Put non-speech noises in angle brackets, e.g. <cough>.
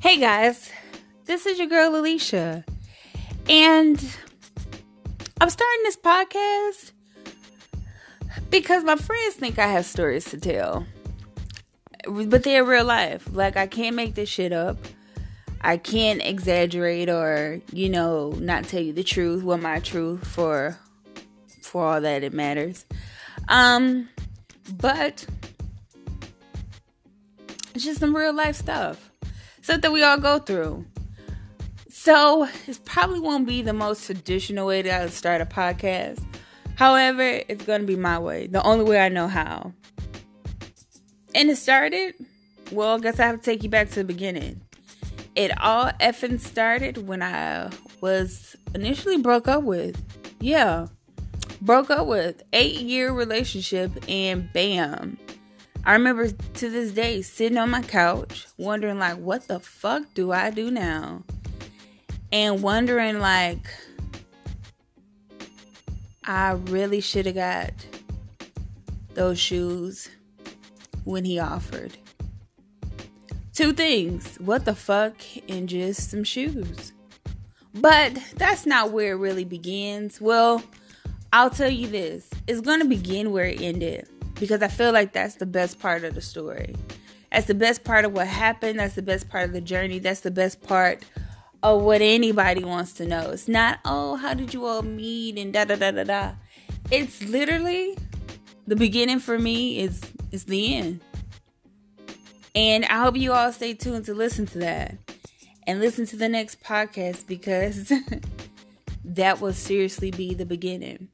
Hey guys, this is your girl Alicia, and I'm starting this podcast because my friends think I have stories to tell, but they're real life. Like, I can't make this shit up. I can't exaggerate or, you know, not tell you the truth, what my truth for for all that it matters. Um, but it's just some real life stuff stuff that we all go through. So it probably won't be the most traditional way to start a podcast. However, it's going to be my way, the only way I know how. And it started, well, I guess I have to take you back to the beginning. It all effing started when I was initially broke up with. Yeah, broke up with. Eight year relationship, and bam, I remember to this day sitting on my couch wondering like what the fuck do I do now? And wondering like I really should have got those shoes when he offered. Two things. What the fuck and just some shoes. But that's not where it really begins. Well, I'll tell you this. It's going to begin where it ended because I feel like that's the best part of the story. That's the best part of what happened. That's the best part of the journey. That's the best part of what anybody wants to know. It's not, oh, how did you all meet and da da da da da. It's literally the beginning for me is is the end. And I hope you all stay tuned to listen to that and listen to the next podcast because <laughs> that will seriously be the beginning.